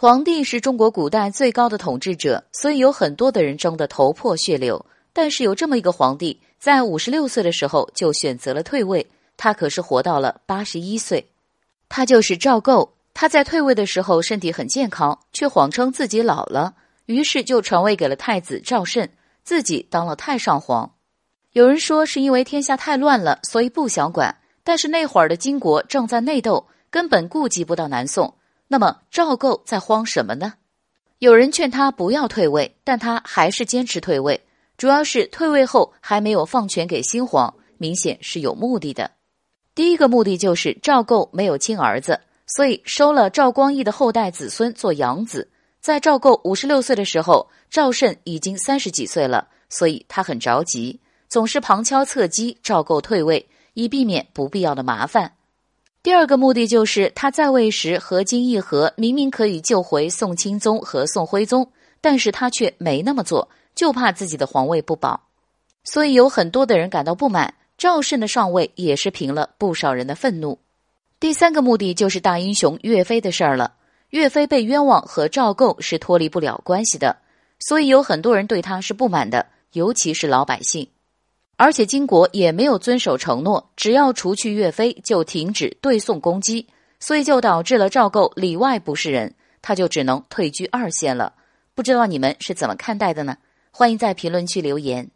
皇帝是中国古代最高的统治者，所以有很多的人争得头破血流。但是有这么一个皇帝，在五十六岁的时候就选择了退位，他可是活到了八十一岁。他就是赵构。他在退位的时候身体很健康，却谎称自己老了，于是就传位给了太子赵慎，自己当了太上皇。有人说是因为天下太乱了，所以不想管。但是那会儿的金国正在内斗，根本顾及不到南宋。那么赵构在慌什么呢？有人劝他不要退位，但他还是坚持退位，主要是退位后还没有放权给新皇，明显是有目的的。第一个目的就是赵构没有亲儿子，所以收了赵光义的后代子孙做养子。在赵构五十六岁的时候，赵慎已经三十几岁了，所以他很着急，总是旁敲侧击赵构退位，以避免不必要的麻烦。第二个目的就是他在位时和金议和，明明可以救回宋钦宗和宋徽宗，但是他却没那么做，就怕自己的皇位不保，所以有很多的人感到不满。赵慎的上位也是平了不少人的愤怒。第三个目的就是大英雄岳飞的事儿了。岳飞被冤枉和赵构是脱离不了关系的，所以有很多人对他是不满的，尤其是老百姓。而且金国也没有遵守承诺，只要除去岳飞，就停止对宋攻击，所以就导致了赵构里外不是人，他就只能退居二线了。不知道你们是怎么看待的呢？欢迎在评论区留言。